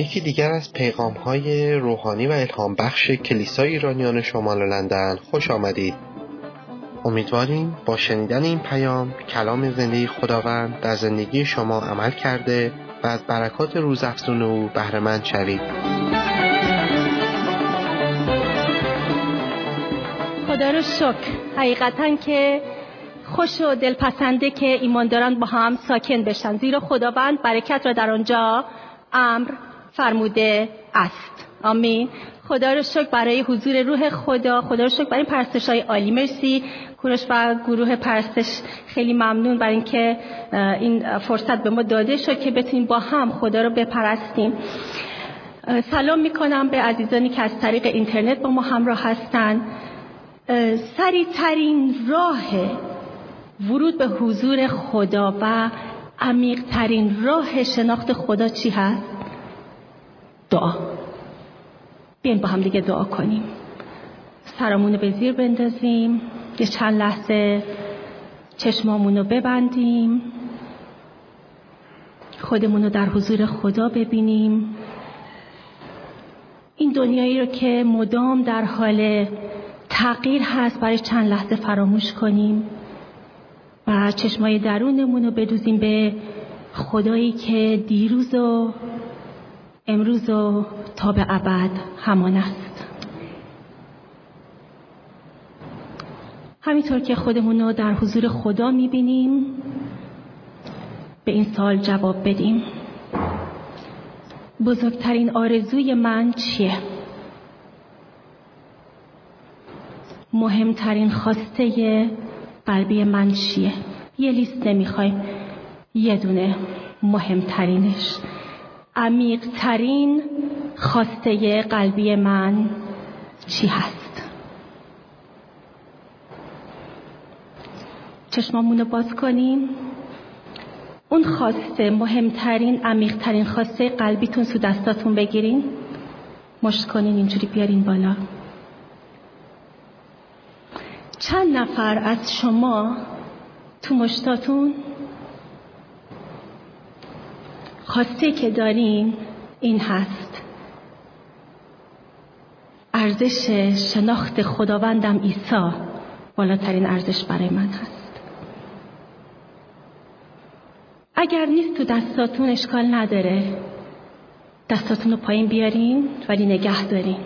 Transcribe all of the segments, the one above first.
یکی دیگر از پیغام های روحانی و الهام بخش کلیسای ایرانیان شمال لندن خوش آمدید. امیدواریم با شنیدن این پیام کلام زندگی خداوند در زندگی شما عمل کرده و از برکات روزافزون او بهرهمند شوید. خدا رو شکر. حقیقتا که خوش و دلپسنده که ایمانداران با هم ساکن بشن. زیرا خداوند برکت را در آنجا امر فرموده است. آمین. خدا رو شکر برای حضور روح خدا. خدا رو شکر برای پرستش های عالی. مرسی کوروش و گروه پرستش. خیلی ممنون برای اینکه این فرصت به ما داده شد که بتونیم با هم خدا رو بپرستیم. سلام می‌کنم به عزیزانی که از طریق اینترنت با ما همراه هستند سریع ترین راه ورود به حضور خدا و عمیق ترین راه شناخت خدا چی هست؟ دعا. بیاین با هم دیگه دعا کنیم. سرامون به زیر بندازیم. یه چند لحظه چشمامون رو ببندیم. خودمون رو در حضور خدا ببینیم. این دنیایی رو که مدام در حال تغییر هست برای چند لحظه فراموش کنیم و چشمای درونمون رو بدوزیم به خدایی که دیروز و امروز و تا به ابد همان است. همینطور که خودمون رو در حضور خدا می‌بینیم به این سال جواب بدیم. بزرگترین آرزوی من چیه؟ مهمترین خواسته قلبی من چیه؟ یه لیست نمی‌خوایم یه دونه مهمترینش. عمیقترین خواسته قلبی من چی هست؟ چشمامونو باز کنیم. اون خواسته مهمترین عمیقترین خواسته قلبیتون سو دستاتون بگیرین. مشت کنین اینجوری بیارین بالا. چند نفر از شما تو مشتاتون خواسته که دارین این هست. ارزش شناخت خداوندم عیسی بالاترین ارزش برای من هست. اگر نیست تو دستاتون اشکال نداره. دستاتون رو پایین بیارین ولی نگه دارین.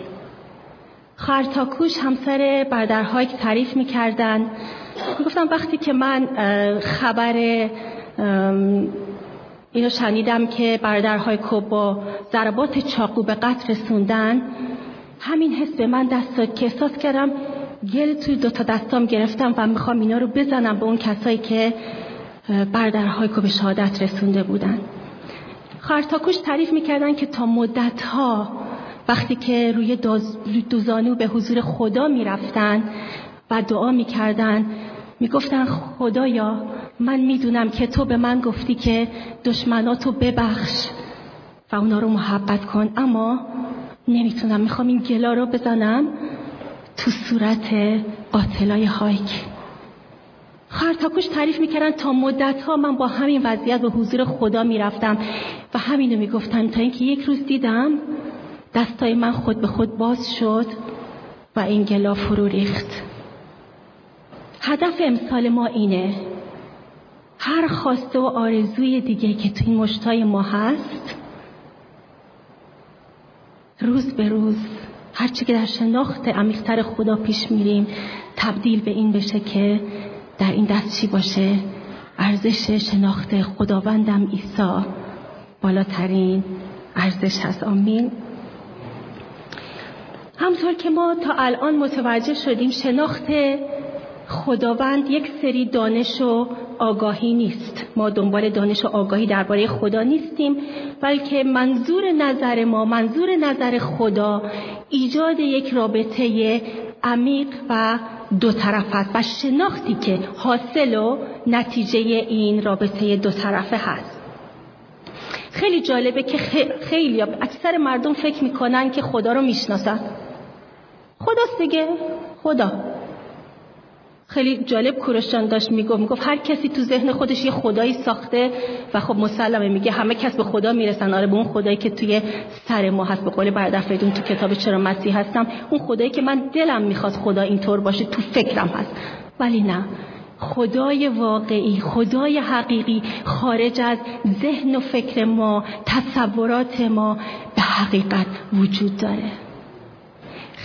خرتاکوش همسر بردرهای که تعریف می‌کردن. گفتم وقتی که من خبر اینو شنیدم که برادرهای کوب با ضربات چاقو به قتل رسوندن. همین حس به من دست داد که احساس کردم گل توی دوتا دستام گرفتم و می‌خوام اینا رو بزنم به اون کسایی که برادرهای کوب به شهادت رسونده بودن. خرتاکوش تعریف می‌کردن که تا مدت ها وقتی که روی دوزانو به حضور خدا می‌رفتن و دعا می‌کردن می‌گفتن خدایا من می‌دونم که تو به من گفتی که دشمناتو ببخش و اونا رو محبت کن اما نمی‌تونم می‌خوام این گلا رو بزنم تو صورت قاتلای هایک. خرتاکوش تعریف می‌کردن تا مدت ها من با همین وضعیت به حضور خدا می‌رفتم و همینو می‌گفتم تا اینکه یک روز دیدم دستای من خود به خود باز شد و این گلا فرو ریخت. هدف امسال ما اینه هر خواسته و آرزوی دیگه که تو این مشتای ما هست روز به روز هرچی که در شناخت عمیقتر خدا پیش میریم تبدیل به این بشه که در این دست چی باشه؟ ارزش شناخت خداوندم عیسی. بالاترین ارزش هست. آمین. همطور که ما تا الان متوجه شدیم شناخت خداوند یک سری دانش و آگاهی نیست. ما دنبال دانش و آگاهی درباره خدا نیستیم بلکه منظور نظر ما منظور نظر خدا ایجاد یک رابطه عمیق و دو طرف است و شناختی که حاصل و نتیجه این رابطه دو طرفه هست. خیلی جالبه که خیلی اکثر مردم فکر می‌کنن که خدا رو می‌شناسن. خداست دیگه. خدا. خیلی جالب کوروشان داشت می‌گفت می‌گفت هر کسی تو ذهن خودش یه خدایی ساخته و خب مسلمه میگه همه کس به خدا می‌رسن. آره به اون خدایی که توی سر ما هست. به قول برادر فریدون تو کتاب چرا مسیح هستم اون خدایی که من دلم می‌خواد خدا اینطور باشه تو فکرم هست. ولی نه. خدای واقعی خدای حقیقی خارج از ذهن و فکر ما تصورات ما به حقیقت وجود داره.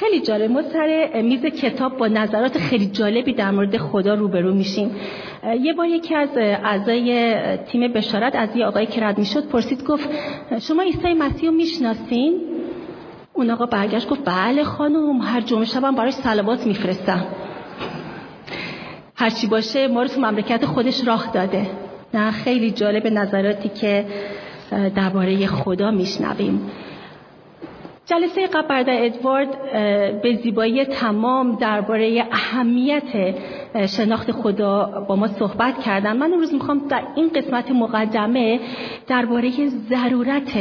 خیلی جالب. ما سر میز کتاب با نظرات خیلی جالبی در مورد خدا روبرو میشیم. یه بار یکی از اعضای تیم بشارت از یه آقایی که رد می‌شد پرسید گفت شما عیسی مسیح رو می‌شناسین؟ اون آقا برگشت گفت بله خانم هر جمعه شبم براش صلوات میفرستم. هرچی باشه ما رو تو مملکت خودش راه داده. نه خیلی جالب نظراتی که درباره خدا میشنویم. جلسه قبل برادر ادوارد به زیبایی تمام درباره اهمیت شناخت خدا با ما صحبت کردن. من امروز می‌خوام در این قسمت مقدمه درباره ضرورت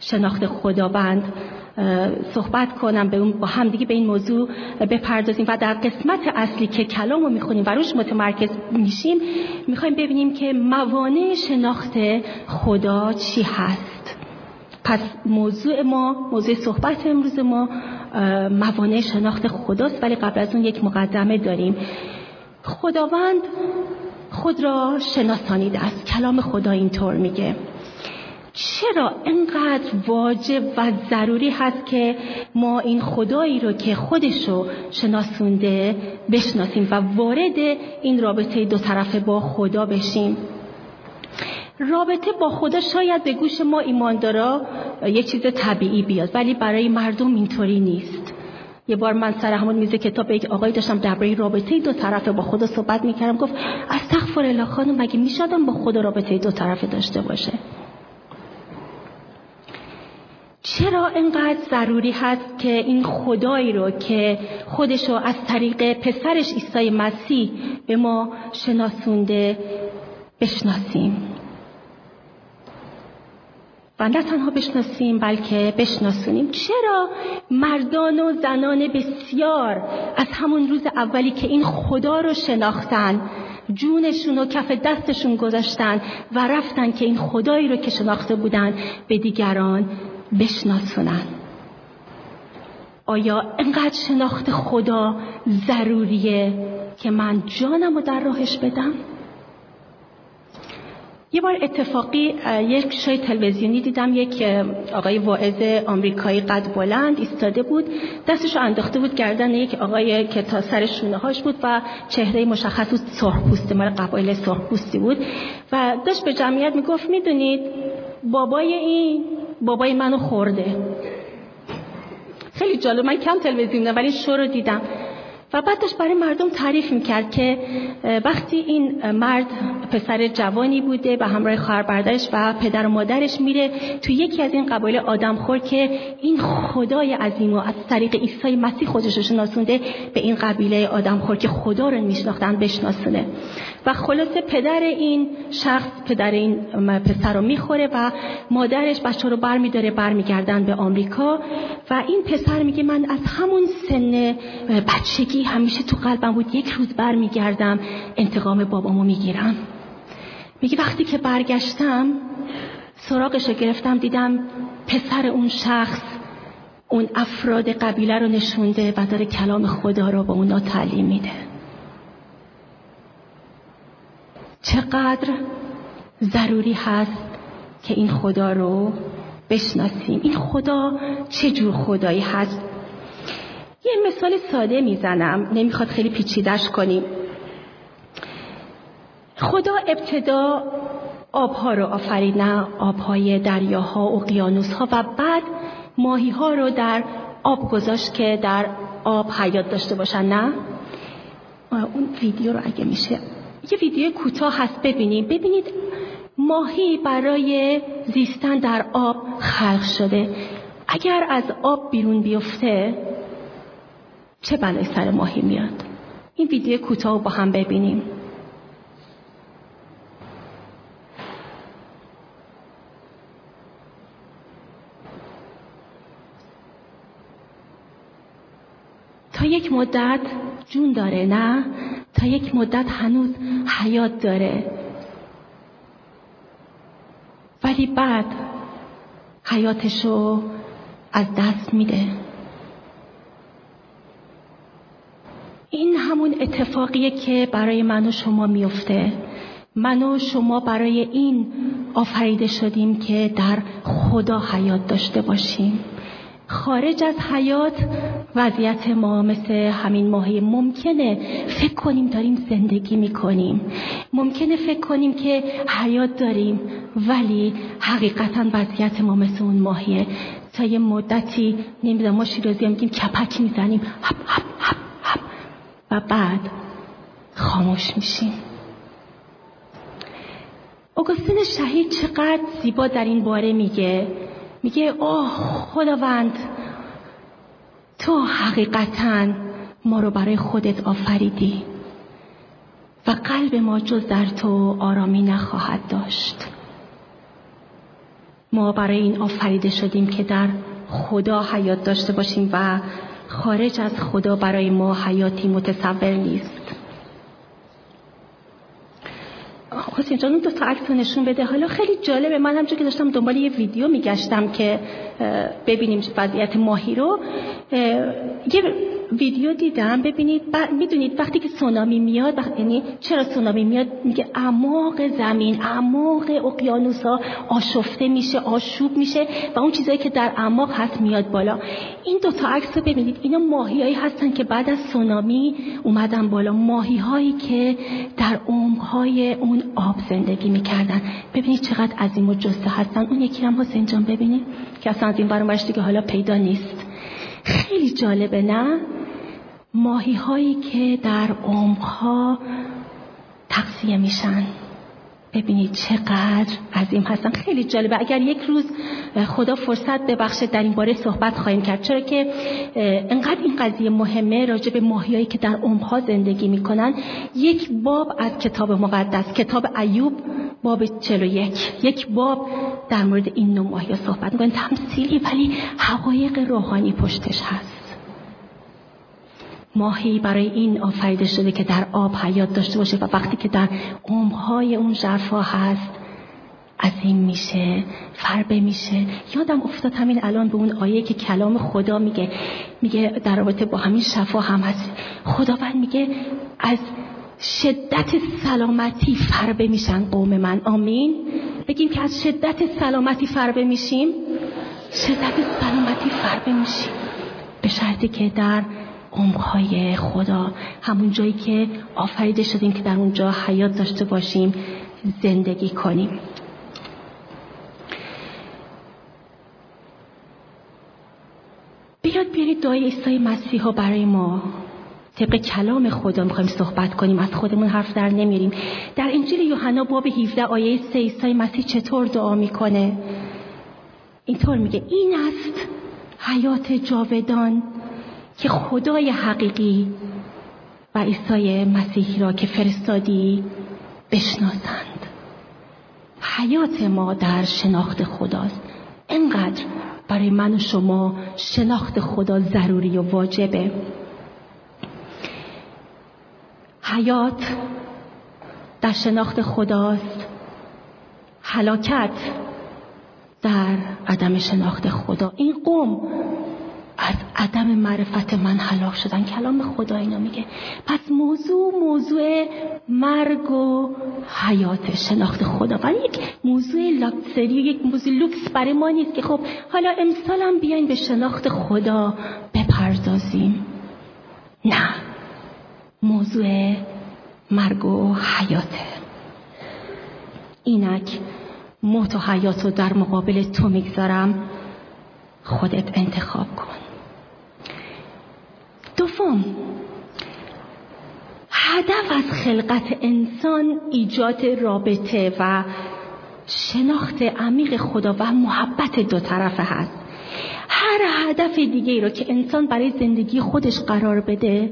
شناخت خداوند صحبت کنم به با همدیگه به این موضوع بپردازیم و در قسمت اصلی که کلام رو می‌خونیم و روش متمرکز میشیم می‌خوایم ببینیم که موانع شناخت خدا چی هست. پس موضوع ما موضوع صحبت امروز ما موانع شناخت خداست ولی قبل از اون یک مقدمه داریم. خداوند خود را شناسانیده است. کلام خدا اینطور میگه. چرا اینقدر واجب و ضروری هست که ما این خدایی رو که خودشو شناسونده بشناسیم و وارد این رابطه دو طرفه با خدا بشیم؟ رابطه با خدا شاید به گوش ما ایماندارا یه چیز طبیعی بیاد ولی برای مردم اینطوری نیست. یه بار من سر همون میز کتاب یک آقایی داشتم درباره رابطه دو طرفه با خدا صحبت می‌کردم گفت از تغفر الله خانم مگه میشادم با خدا رابطه دو طرفه داشته باشه؟ چرا اینقدر ضروری هست که این خدایی رو که خودش رو از طریق پسرش عیسی مسیح به ما شناسونده بشناسیم؟ و نه تنها بشناسیم بلکه بشناسونیم چرا مردان و زنان بسیار از همون روز اولی که این خدا رو شناختن جونشون و کف دستشون گذاشتن و رفتن که این خدایی رو که شناخته بودن به دیگران بشناسونن آیا انقدر شناخت خدا ضروریه که من جانم رو در راهش بدم؟ یه بار اتفاقی یک شای تلویزیونی دیدم یک آقای واعظ آمریکایی قد بلند ایستاده بود. دستش رو انداخته بود گردن یک آقای که تا سر شونه هاش بود و چهره مشخص بود سرخ پوسته مال قبایل سرخ پوستی بود. و داشت به جمعیت می‌گفت می‌دونید بابای این بابای منو خورده. خیلی جالب من کم تلویزیون ولی شو رو دیدم. و بعدش برای مردم تعریف می‌کرد که وقتی این مرد پسر جوانی بوده و همراه خواهر برادرش و پدر و مادرش میره تو یکی از این قبایل آدمخور که این خدای عظیم و از طریق عیسی مسیح خودش رو شناسونده به این قبیله آدمخور که خدا رو میشناختن بشناسونه. و خلاصه پدر این شخص پدر این پسر رو می‌خوره و مادرش بچه رو بر میداره برمیگردن به آمریکا و این پسر میگه من از همون سن بچگی همیشه تو قلبم بود یک روز برمیگردم انتقام بابامو می‌گیرم. میگه وقتی که برگشتم سراغش رو گرفتم دیدم پسر اون شخص اون افراد قبیله رو نشونده و داره کلام خدا رو به اونا تعلیم میده. چقدر ضروری هست که این خدا رو بشناسیم. این خدا چه جور خدایی هست؟ یه مثال ساده می‌زنم. نمی‌خواد خیلی پیچیدش کنیم. خدا ابتدا آبها رو آفرید نه آبهای دریاها اقیانوسها و بعد ماهی ها رو در آب گذاشت که در آب حیات داشته باشن نه؟ اون ویدیو رو اگه میشه. یه ویدیو کوتاه هست ببینیم. ببینید ماهی برای زیستن در آب خلق شده. اگر از آب بیرون بیفته چه بلای سر ماهی میاد؟ این ویدیو کوتاه با هم ببینیم. تا یک مدت جون داره نه؟ تا یک مدت هنوز حیات داره. ولی بعد حیاتشو از دست میده. این همون اتفاقیه که برای من و شما میفته. من و شما برای این آفریده شدیم که در خدا حیات داشته باشیم. خارج از حیات وضعیت ما مثل همین ماهی ممکنه فکر کنیم داریم زندگی می‌کنیم. ممکنه فکر کنیم که حیات داریم ولی حقیقتا وضعیت ما مثل اون ماهیه. تا یه مدتی نمی‌دونم ما شیرازی میگیم کپک می‌زنیم. هپ هپ هپ. و بعد خاموش میشیم. اوگوستین شهید چقدر زیبا در این باره میگه. میگه اوه خداوند تو حقیقتا ما رو برای خودت آفریدی و قلب ما جز در تو آرامی نخواهد داشت. ما برای این آفریده شدیم که در خدا حیات داشته باشیم و خارج از خدا برای ما حیاتی متصور نیست. حسین جان اون دو تا عکس نشون بده. حالا خیلی جالبه. من همچون که داشتم دنبال یه ویدیو میگشتم که ببینیم وضعیت ماهی رو. یه ویدیو دیدم ببینید می‌دونید وقتی که سونامی میاد یعنی چرا سونامی میاد؟ میگه اعماق زمین اعماق اقیانوس ها آشفته میشه آشوب میشه و اون چیزایی که در اعماق هست میاد بالا. این دو تا عکس رو ببینید. اینا ماهیایی هستن که بعد از سونامی اومدن بالا. ماهی هایی که در عمق های اون آب زندگی می‌کردن. ببینید چقدر عظیم و جسته هستن. اون یکی هم حسین جان ببینید که اصلا از این دیگه حالا پیدا نیست. خیلی جالبه نه؟ ماهی هایی که در عمقها تقصیه میشن. ببینید چقدر عظیم هستن. خیلی جالبه. اگر یک روز خدا فرصت ببخشه در این باره صحبت خواهیم کرد. چرا که انقدر این قضیه مهمه راجع به ماهیایی که در عمقها زندگی می‌کنن. یک باب از کتاب مقدس کتاب ایوب باب 41 یک. باب در مورد این نوع ماهی صحبت می‌کنن تمثیلی ولی حقایق روحانی پشتش هست. ماهی برای این آفریده شده که در آب حیات داشته باشه و وقتی که در عمقهای اون ژرفا هست عظیم میشه فربه میشه. یادم افتاد همین الان به اون آیه که کلام خدا میگه میگه در رابطه با همین شفا هم هست. خداوند میگه از شدت سلامتی فربه میشن قوم من. آمین. بگیم که از شدت سلامتی فربه میشیم؟ شدت سلامتی فربه میشیم. به شرطی که در عمقهای خدا. همون جایی که آفریده شدیم که در اونجا حیات داشته باشیم زندگی کنیم. بیاد بیارید دعای عیسی مسیح ها برای ما. طبق کلام خدا می‌خوایم صحبت کنیم. از خودمون حرف در نمیریم در انجیل یوحنا باب 17 آیه 3 عیسی مسیح چطور دعا می‌کنه؟ اینطور میگه این است حیات جاودان که خدای حقیقی و عیسی مسیحی را که فرستادی بشناسند. حیات ما در شناخت خداست. انقدر برای من و شما شناخت خدا ضروری و واجبه. حیات در شناخت خداست. حلاکت در عدم شناخت خدا. این قوم از عدم معرفت من حلاک شدن. کلام خدا اینا میگه. پس موضوع موضوع مرگ و حیات شناخت خدا. ولی یک موضوع لاکسری یک موضوع لوکس برای ما نیست که خب حالا امسال هم بیاین به شناخت خدا بپردازیم. نه. موضوع مرگ و حیاته اینک موت و حیات رو در مقابل تو می‌گذارم. خودت انتخاب کن. دوم هدف از خلقت انسان ایجاد رابطه و شناخت عمیق خدا و محبت دو طرفه هست. هر هدف دیگه ای رو که انسان برای زندگی خودش قرار بده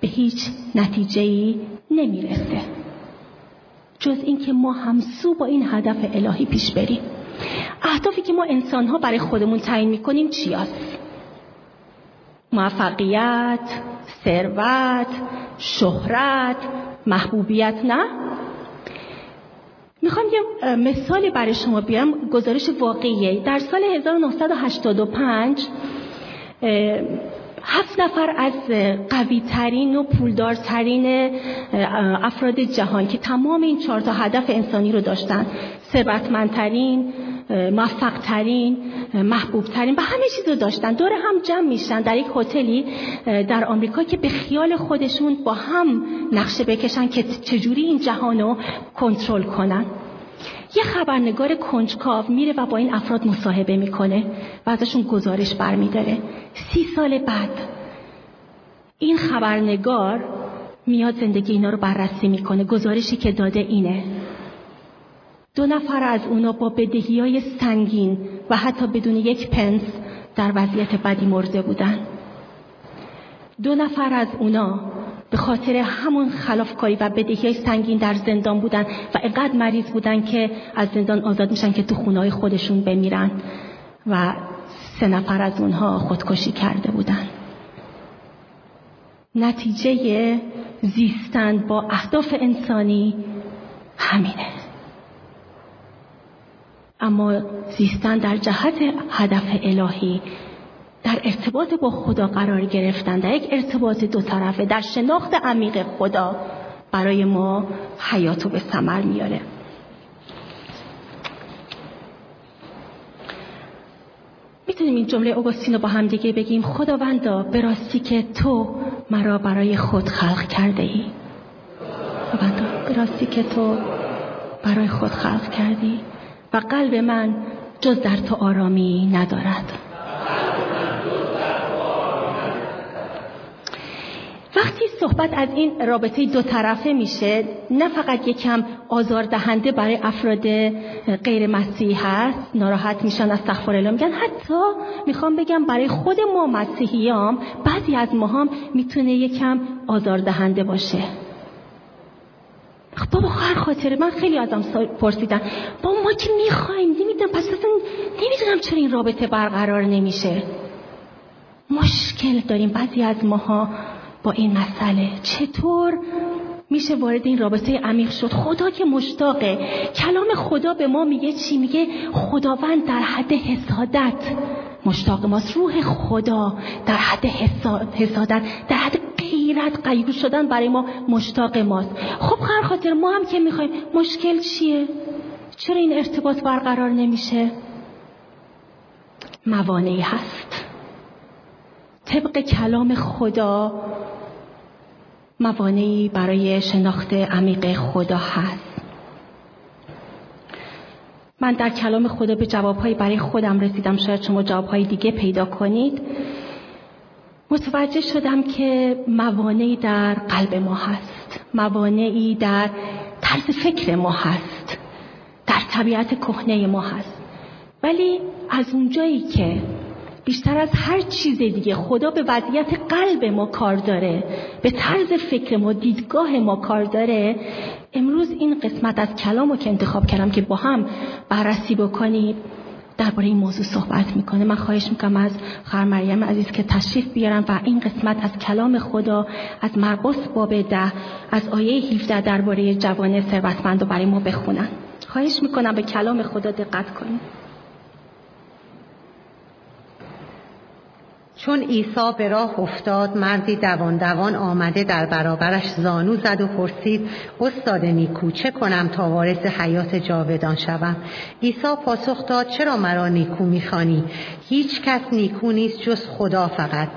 به هیچ نتیجه ای نمی‌رسه. جز اینکه ما همسو با این هدف الهی پیش بریم. اهدافی که ما انسان ها برای خودمون تعیین می‌کنیم چی هست؟ موفقیت ثروت شهرت محبوبیت نه؟ می‌خوام یه مثالی برای شما بیارم گزارش واقعیه. در سال 1985 هفت نفر از قوی ترین و پولدار ترین افراد جهان که تمام این چهار تا هدف انسانی رو داشتن ثروتمندترین موفق ترین محبوب ترین و همه چیز رو داشتن. دور هم جمع میشن در یک هتلی در آمریکا که به خیال خودشون با هم نقشه بکشن که چجوری این جهان رو کنترل کنن. یه خبرنگار کنجکاو میره و با این افراد مصاحبه می‌کنه و ازشون گزارش برمیداره. سی سال بعد این خبرنگار میاد زندگی اینا رو بررسی می‌کنه. گزارشی که داده اینه. دو نفر از اونا با بدهی های سنگین و حتی بدون یک پنس در وضعیت بدی مرده بودن. دو نفر از اونا به خاطر همون خلافکاری و بدهی های سنگین در زندان بودن و اینقدر مریض بودن که از زندان آزاد میشن که تو خونه خودشون بمیرن و سه نفر از اونها خودکشی کرده بودن. نتیجه زیستن با اهداف انسانی همینه. اما زیستن در جهت هدف الهی در ارتباط با خدا قرار گرفتن در یک ارتباط دو طرفه در شناخت عمیق خدا برای ما حیاتو به ثمر میاره. می‌تونیم این جمله اوگوستین رو با هم دیگه بگیم خداوندا به راستی که تو مرا برای خود خلق کرده ای خداوندا به راستی که تو برای خود خلق کردی و قلب من جز در تو آرامی ندارد. وقتی صحبت از این رابطه دو طرفه میشه نه فقط یکم آزاردهنده برای افراد غیر مسیحی هست ناراحت میشن از تخفر الله میگن. حتی می‌خوام بگم برای خود ما مسیحیام بعضی از ما هم می‌تونه یکم آزاردهنده باشه. بابا هر خاطره من خیلی ازم پرسیدن. با ما که می‌خوایم نمی‌دونم پس اصلا نمی‌دونم چرا این رابطه برقرار نمیشه. مشکل داریم بعضی از ماها با این مسئله. چطور میشه وارد این رابطه عمیق شد؟ خدا که مشتاقه. کلام خدا به ما میگه چی؟ میگه خداوند در حد حسادت. مشتاق ماست. روح خدا در حد حسادت در حد غیرت قیور شدن برای ما مشتاق ماست. خب هر خاطر ما هم که می‌خوایم مشکل چیه؟ چرا این ارتباط برقرار نمیشه؟ موانعی هست. طبق کلام خدا موانعی برای شناخت عمیق خدا هست. من در کلام خدا به جوابهایی برای خودم رسیدم. شاید شما جوابهای دیگه پیدا کنید. متوجه شدم که موانعی در قلب ما هست. موانعی در طرز فکر ما هست. در طبیعت کهنه ما هست. ولی از اونجایی که بیشتر از هر چیز دیگه خدا به وضعیت قلب ما کار داره. به طرز فکر ما دیدگاه ما کار داره. امروز این قسمت از کلام رو که انتخاب کردم که با هم بررسی بکنید درباره این موضوع صحبت می‌کنه. من خواهش می‌کنم از خواهر مریم عزیز که تشریف بیارم و این قسمت از کلام خدا از مرقس باب ده از آیه 17 درباره جوان ثروتمند رو برای ما بخونن. خواهش می‌کنم به کلام خدا دقت کنید. چون عیسی به راه افتاد مردی دوان دوان آمده در برابرش زانو زد و پرسید استاد نیکو چه کنم تا وارث حیات جاودان شوم؟ عیسی پاسخ داد چرا مرا نیکو می‌خوانی؟ هیچ کس نیکو نیست جز خدا فقط.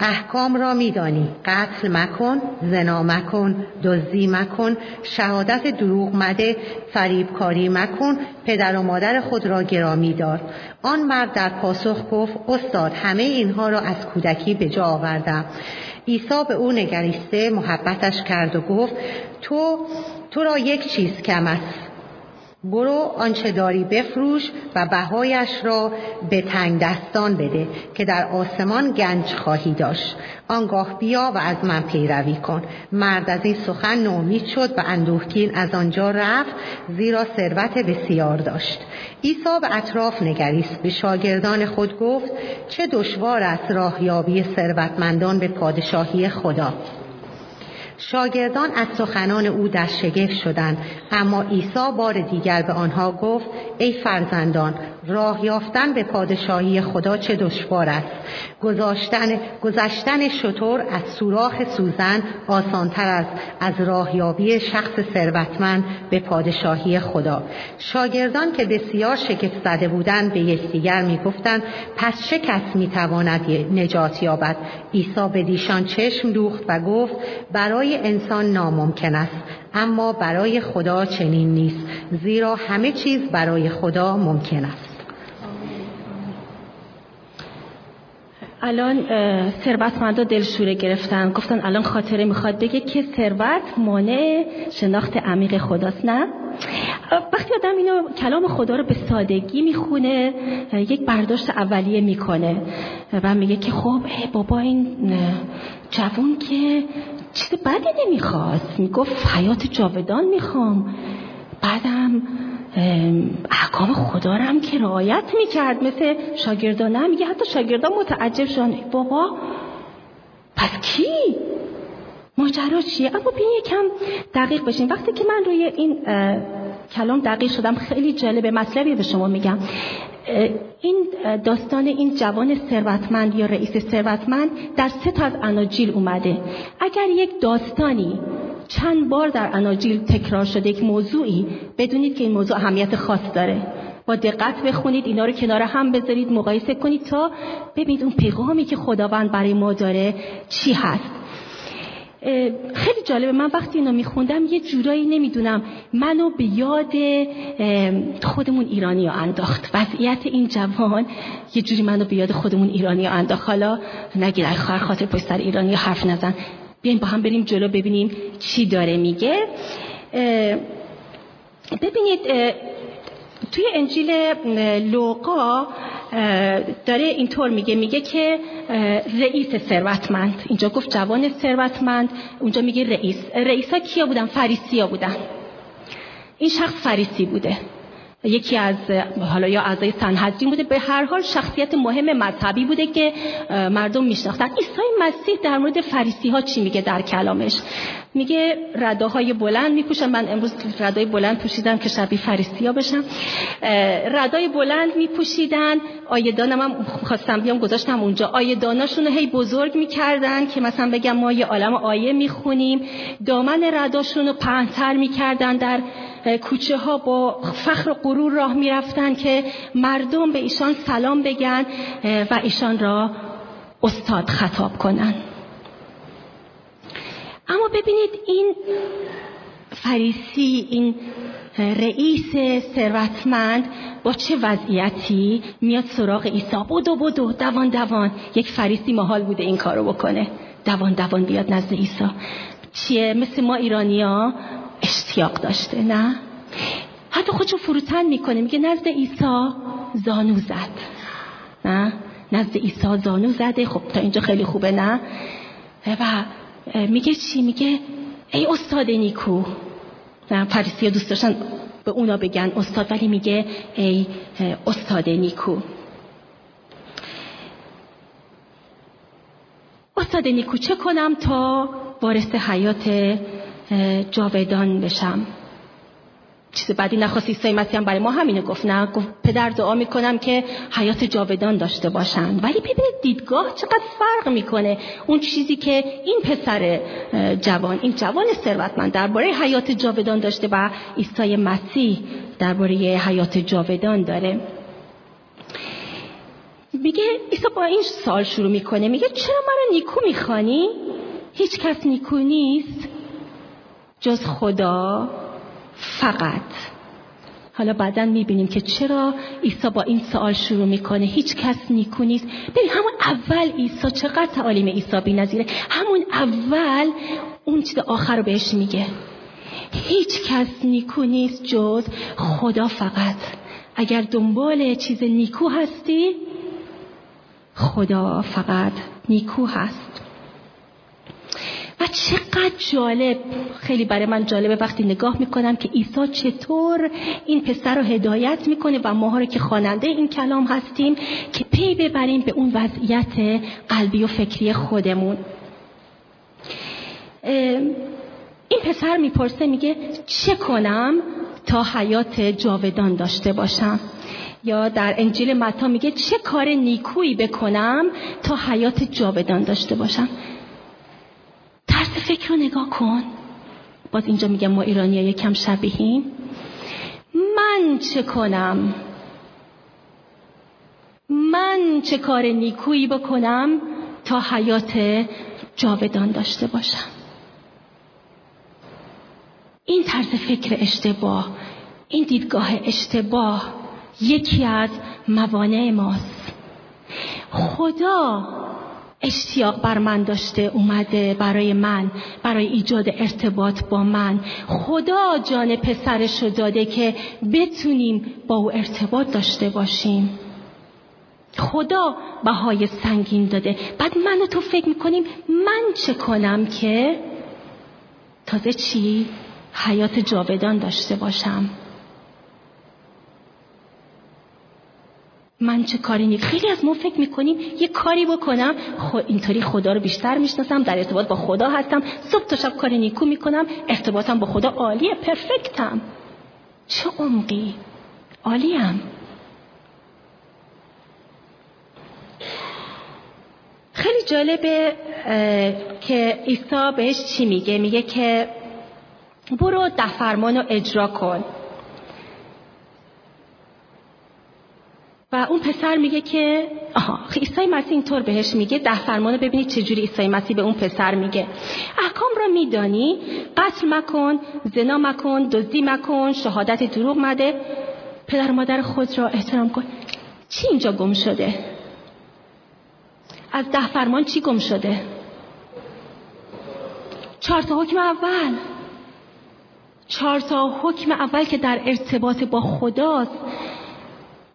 احکام را میدانی قتل مکن زنا مکن دزدی مکن شهادت دروغ مده فریبکاری مکن پدر و مادر خود را گرامی دار. آن مرد در پاسخ گفت استاد همه اینها را از کودکی به جا آوردم. عیسی به او نگریسته محبتش کرد و گفت تو تو را یک چیز کم است. برو آنچه داری بفروش و بهایش را به تنگ دستان بده که در آسمان گنج خواهی داشت. آنگاه بیا و از من پیروی کن. مرد از این سخن نومید شد و اندوهگین از آنجا رفت زیرا ثروت بسیار داشت. عیسی به اطراف نگریست. به شاگردان خود گفت چه دشوار است راهیابی ثروتمندان به پادشاهی خدا. شاگردان از سخنان او در شگفت شدند. اما عیسی بار دیگر به آنها گفت ای فرزندان راه یافتن به پادشاهی خدا چه دشوار است؟ گذاشتن گذشتن شطور از سوراخ سوزن آسانتر است از راهیابی شخص ثروتمند به پادشاهی خدا. شاگردان که بسیار شگفت زده بودند به یکدیگر می‌گفتند پس چه کس می‌تواند نجات یابد؟ عیسی به دیشان چشم دوخت و گفت برای انسان ناممکن است اما برای خدا چنین نیست زیرا همه چیز برای خدا ممکن است. الان ثروتمندا دلشوره گرفتن. گفتن الان خاطره می‌خواد بگه که ثروت مانع شناخت عمیق خداست نه؟ وقتی آدم اینو کلام خدا رو به سادگی می‌خونه یک برداشت اولیه می‌کنه. و میگه که خب بابا این جوون که چیز بدی نمی‌خواست. می‌گفت حیات جاودان می‌خوام. بعدم احکام خدا رو هم که رعایت می‌کرد. مثل شاگردان هم میگه حتی شاگردان متعجب شدن. بابا پس کی؟ ماجرا چیه؟ اما بین یکم دقیق بشین. وقتی که من روی این کلام دقیق شدم خیلی جالبه. مطلبی به شما میگم. این داستان این جوان ثروتمند یا رئیس ثروتمند در سه تا از اناجیل اومده. اگر یک داستانی چند بار در اناجیل تکرار شده یک موضوعی بدونید که این موضوع اهمیت خاص داره. با دقت بخونید اینا رو کنار هم بذارید مقایسه کنید تا ببینید اون پیغامی که خداوند برای ما داره چی هست. خیلی جالبه. من وقتی اینو میخوندم یه جورایی نمی‌دونم منو به یاد خودمون ایرانی ها انداخت. وضعیت این جوان یه جوری منو به یاد خودمون ایرانی ها انداخت. حالا نگیر ای خواهر خاطر پشت سر ایرانی حرف نزن. بیاین با هم بریم جلو ببینیم چی داره میگه. ببینید توی انجیل لوقا داره اینطور میگه میگه که رئیس ثروتمند. اینجا گفت جوان ثروتمند اونجا میگه رئیس. رئیس ها کیا بودن؟ فریسی بودن. این شخص فریسی بوده. یکی از حالا یا اعضای سنهدرین بوده به هر حال شخصیت مهم مذهبی بوده که مردم میشناختن. عیسی مسیح در مورد فریسی ها چی میگه در کلامش؟ میگه رداهای بلند میپوشن. من امروز ردای بلند پوشیدم که شبیه فریسی ها بشم ردای بلند میپوشیدن. آیدانم هم خواستم بیام گذاشتم اونجا. آیداناشون هی بزرگ می‌کردن که مثلا بگم ما یه عالم آیه می‌خونیم. دامن رداشون رو پهنتر می‌کردن در کوچه ها با فخر و غرور راه می‌رفتن که مردم به ایشان سلام بگن و ایشان را استاد خطاب کنن. اما ببینید این فریسی این رئیس ثروتمند با چه وضعیتی میاد سراغ عیسی. بدو بدو دوان دوان. یک فریسی محال بوده این کارو بکنه. دوان دوان بیاد نزد عیسی. چیه؟ مثل ما ایرانیا اشتیاق داشته نه؟ حتی خودشو فروتن می‌کنه میگه نزد عیسی زانو زد. نه؟ نزد عیسی زانو زده. خب تا اینجا خیلی خوبه نه؟ و میگه چی؟ میگه ای استاد نیکو. نه؟ ها دوست داشتن به اونا بگن استاد ولی میگه ای استاد نیکو. استاد نیکو چه کنم تا وارث حیات جاودان بشم. چیز بعدی نخواست عیسی مسیح هم برای ما همینو گفت. نه گفت پدر دعا می‌کنم که حیات جاودان داشته باشن ولی ببینید دیدگاه چقدر فرق می‌کنه. اون چیزی که این پسر جوان این جوان ثروتمند درباره حیات جاودان داشته و عیسی مسیح درباره حیات جاودان داره. میگه عیسی با این سال شروع می‌کنه. میگه چرا منو نیکو می‌خوانی؟ هیچ کس نیکو نیست. جز خدا فقط. حالا بعدا می‌بینیم که چرا عیسی با این سوال شروع می‌کنه. هیچ کس نیکو نیست. ببین همون اول عیسی چقدر تعالیم عیسی نظیره همون اول اون چیز آخر رو بهش میگه. هیچ کس نیکو نیست جز خدا فقط. اگر دنبال چیز نیکو هستی خدا فقط نیکو هست. و چقدر جالب. خیلی برای من جالبه وقتی نگاه می‌کنم که عیسی چطور این پسر رو هدایت می‌کنه و ماها رو که خواننده این کلام هستیم که پی ببریم به اون وضعیت قلبی و فکری خودمون. این پسر می‌پرسه میگه چه کنم تا حیات جاودان داشته باشم؟ یا در انجیل متا میگه چه کار نیکویی بکنم تا حیات جاودان داشته باشم؟ طرز فکر رو نگاه کن. باز اینجا میگم ما ایرانی ها یکم شبیهیم. من چه کنم؟ من چه کار نیکویی بکنم تا حیات جاودان داشته باشم؟ این طرز فکر اشتباه این دیدگاه اشتباه یکی از موانع ماست. خدا اشتیاق بر من داشته اومده برای من برای ایجاد ارتباط با من. خدا جان پسرش رو داده که بتونیم با او ارتباط داشته باشیم. خدا بهای سنگین داده. بعد من و تو فکر می‌کنیم من چه کنم که تازه چی؟ حیات جاودان داشته باشم. من چه کاری نیست خیلی از ما فکر می‌کنیم یه کاری بکنم. خو اینطوری خدا رو بیشتر می‌شناسم در ارتباط با خدا هستم. صبح تا شب کار نیکو می‌کنم ارتباطم با خدا عالیه پرفکتم. چه عمقی. عالیم. خیلی جالبه که عیسی بهش چی میگه؟ میگه که برو ده فرمان رو اجرا کن. و اون پسر میگه که آها عیسی مسیح اینطور بهش میگه ده فرمان ببینید چجوری عیسی مسیح به اون پسر میگه. احکام را میدانی قتل مکن زنا مکن دزدی مکن شهادت دروغ مده. پدر مادر خود را احترام کن. چی اینجا گم شده؟ از ده فرمان چی گم شده؟ چهار تا حکم اول. چهار تا حکم اول که در ارتباط با خداست.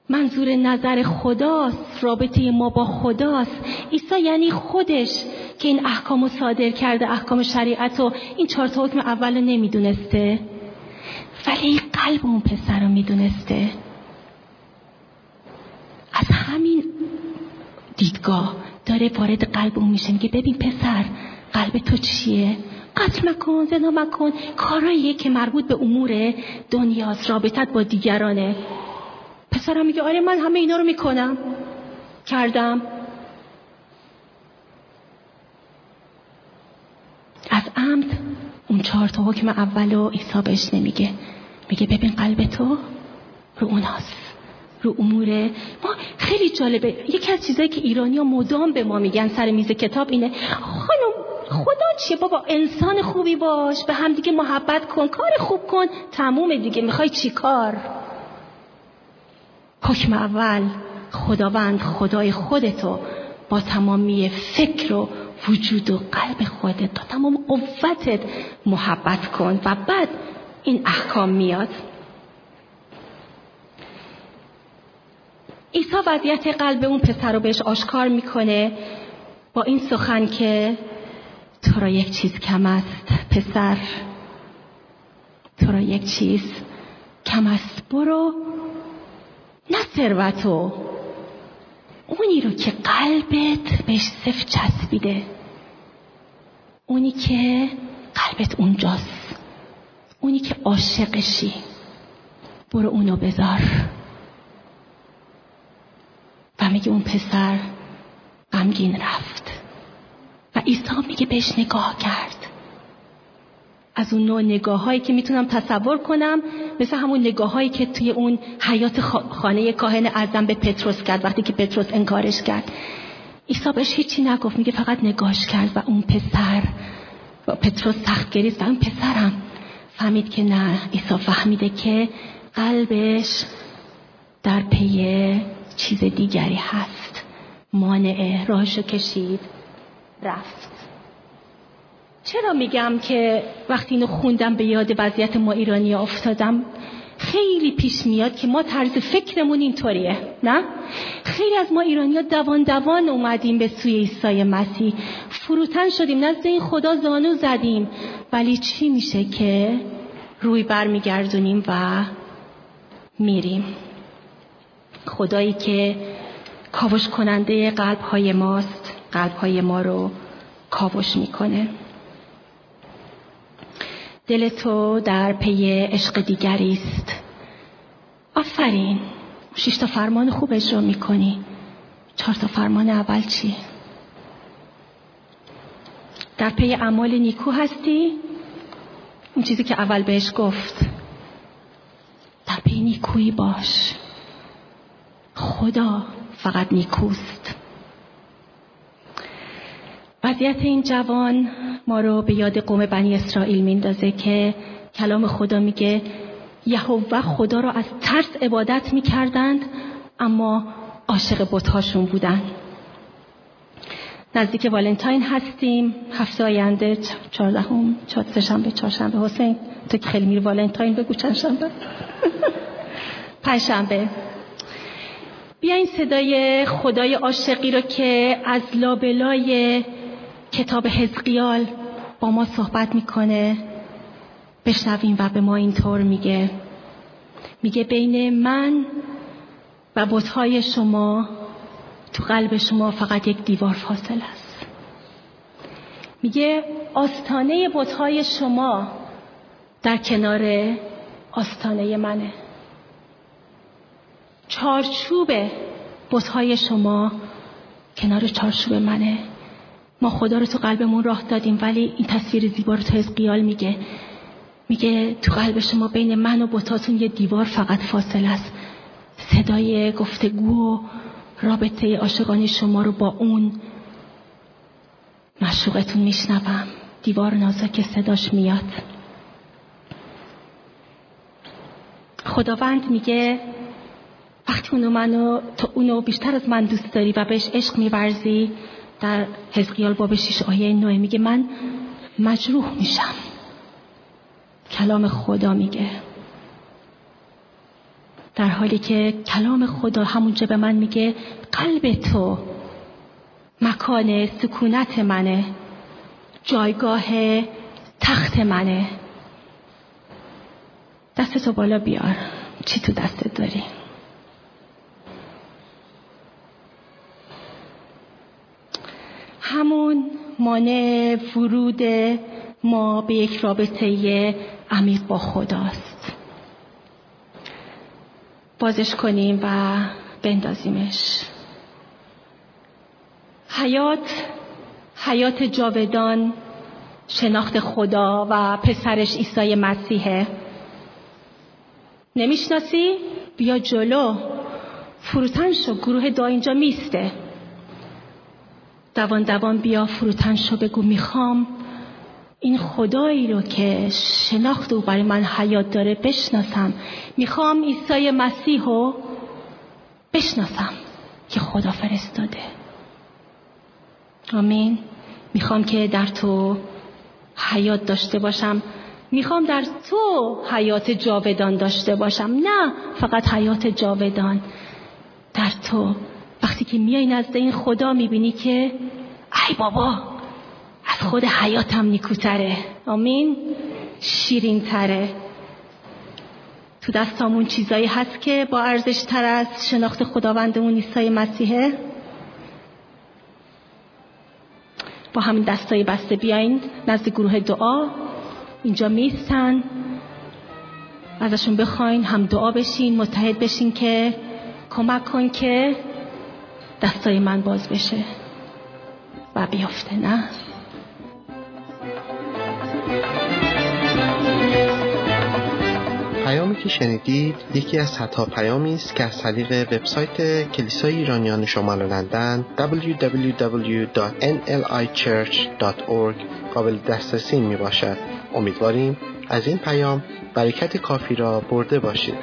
منظور نظر خداست رابطه ما با خداست. عیسی یعنی خودش که این احکام رو صادر کرده احکام شریعت و این چهار تا حکم اول رو نمی‌دونسته. ولی قلب اون پسر رو می‌دونسته. از همین دیدگاه داره وارد قلب اون میشه. میگه ببین پسر قلب تو چیه؟ قتل مکن زنا مکن. کاراییه که مربوط به امور دنیاست رابطت با دیگرانه. پسرم میگه آره من همه اینا رو می‌کنم. کردم. از عمد اون چهار تا حکم اول و عیسی بهش نمیگه. میگه ببین قلب تو رو اوناست. رو امور. ما خیلی جالبه. یکی از چیزایی که ایرانی ها مدام به ما میگن سر میز کتاب اینه خانم خدا چیه؟ بابا انسان خوبی باش. به همدیگه محبت کن. کار خوب کن. تموم دیگه. می‌خوای چی کار؟ حکم اول خداوند خدای خودتو با تمامی فکر و وجود و قلب خودت تا تمام قوتت محبت کن و بعد این احکام میاد. عیسی وضعیت قلب اون پسر رو بهش آشکار می‌کنه با این سخن که تو را یک چیز کم است پسر تو را یک چیز کم است برو نه ثروتو. اونی رو که قلبت بهش صف چسبیده. اونی که قلبت اونجاست. اونی که عاشقشی. برو اونو بذار. و میگه اون پسر غمگین رفت. و عیسی میگه بهش نگاه کرد. از اون نوع نگاه هایی که می‌تونم تصور کنم مثل همون نگاه هایی که توی اون حیات خانه کاهن اعظم به پتروس کرد وقتی که پتروس انکارش کرد. عیسی بهش هیچی نگفت میگه فقط نگاش کرد و اون پسر و پتروس سخت گریست و اون پسرم. فهمید که نه عیسی فهمیده که قلبش در پی چیز دیگری هست. مانعه راهشو کشید رفت. چرا میگم که وقتی اینو خوندم به یاد وضعیت ما ایرانی افتادم خیلی پیش میاد که ما طرز فکرمون اینطوریه نه؟ خیلی از ما ایرانی دوان دوان اومدیم به سوی عیسی مسیح. فروتن شدیم نزد این خدا زانو زدیم. ولی چی میشه که روی برمیگردونیم و میریم؟ خدایی که کاوش کننده قلب های ماست قلب های ما رو کاوش می‌کنه. دل تو در پی عشق دیگری است. آفرین. شش تا فرمان خوب اجرا می‌کنی. چهار تا فرمان اول چی؟ در پی اعمال نیکو هستی؟ اون چیزی که اول بهش گفت. در پی نیکویی باش. خدا فقط نیکوست. وضعیت این جوان ما رو به یاد قوم بنی اسرائیل میندازه که کلام خدا میگه یهوه خدا رو از ترس عبادت می‌کردند اما عاشق بتهاشون بودن. نزدیک والنتاین هستیم. هفته آینده چهاردهم سهشنبه چهارشنبه. حسین تو که خیلی میری والنتاین بگو چند شنبه پنجشنبه. بیاین صدای خدای عاشقی رو که از لابلای کتاب حزقیال با ما صحبت می‌کنه. بشنویم و به ما اینطور میگه. میگه بین من و بتهای شما تو قلب شما فقط یک دیوار فاصل است. میگه آستانه بتهای شما در کنار آستانه منه. چارچوب بتهای شما کنار چارچوب منه. ما خدا رو تو قلبمون راه دادیم ولی این تصویر زیبا رو تو حزقیال میگه. میگه تو قلب شما بین من و بتاتون یه دیوار فقط فاصله است. صدای گفتگو و رابطه عاشقانه شما رو با اون مشوقتون میشنوم. دیوار نازک صداش میاد. خداوند میگه وقتی اونو منو تو اونو بیشتر از من دوست داری و بهش عشق میورزی در حزقیال باب شیش آیه نوه میگه من مجروح میشم. کلام خدا میگه. در حالی که کلام خدا همونجا به من میگه قلب تو مکان سکونت منه جایگاه تخت منه. دستتو بالا بیار. چی تو دستت داری همون مانع ورود ما به یک رابطه عمیق با خداست. بازش کنیم و بندازیمش. حیات حیات جاودان شناخت خدا و پسرش عیسی مسیحه. نمی‌شناسی؟ بیا جلو. فروتن شو گروه دا اینجا میسته دوان دوان بیا فروتن شو بگو می‌خوام. این خدایی رو که شناخت او برای من حیات داره بشناسم. می‌خوام عیسی مسیح رو بشناسم که خدا فرستاده. آمین. می‌خوام که در تو حیات داشته باشم. می‌خوام در تو حیات جاودان داشته باشم. نه فقط حیات جاودان. در تو. وقتی که میای نزد این خدا می‌بینی که ای بابا از خود حیاتم نیکوتره. آمین. شیرین تره تو دستامون چیزایی هست که با ارزش تر از شناخت خداوندمون عیسی مسیحه با همین دستای بسته بیاین نزد گروه دعا. اینجا میستن. ازشون بخواین هم دعا بشین متحد بشین که کمک کن که دستای من باز بشه. و بیافته نه؟ پیامی که شنیدید یکی از صدها پیامی است که از طریق وبسایت کلیسای ایرانیان شمال لندن www.nlichurch.org قابل دسترسی می باشد امیدواریم از این پیام برکت کافی را برده باشید.